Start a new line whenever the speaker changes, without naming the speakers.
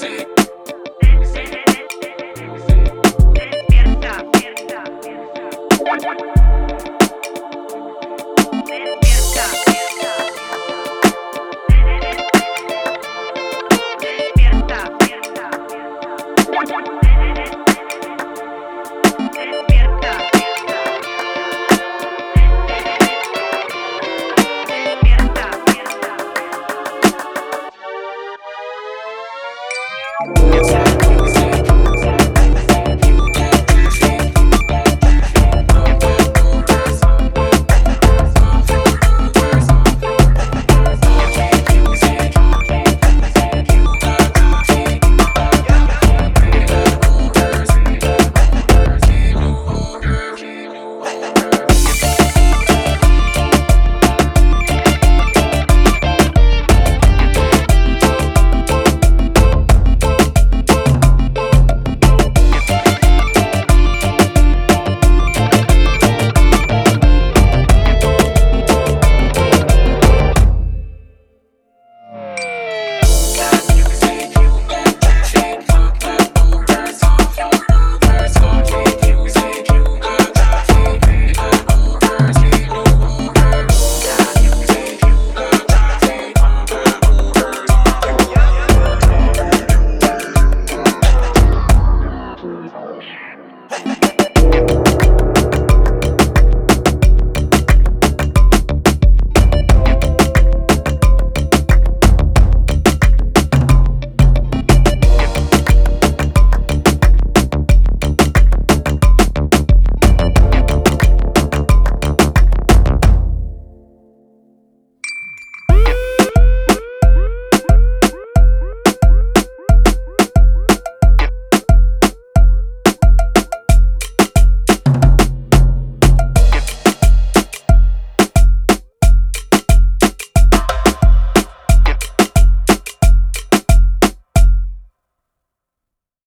Despierta Hey, hey.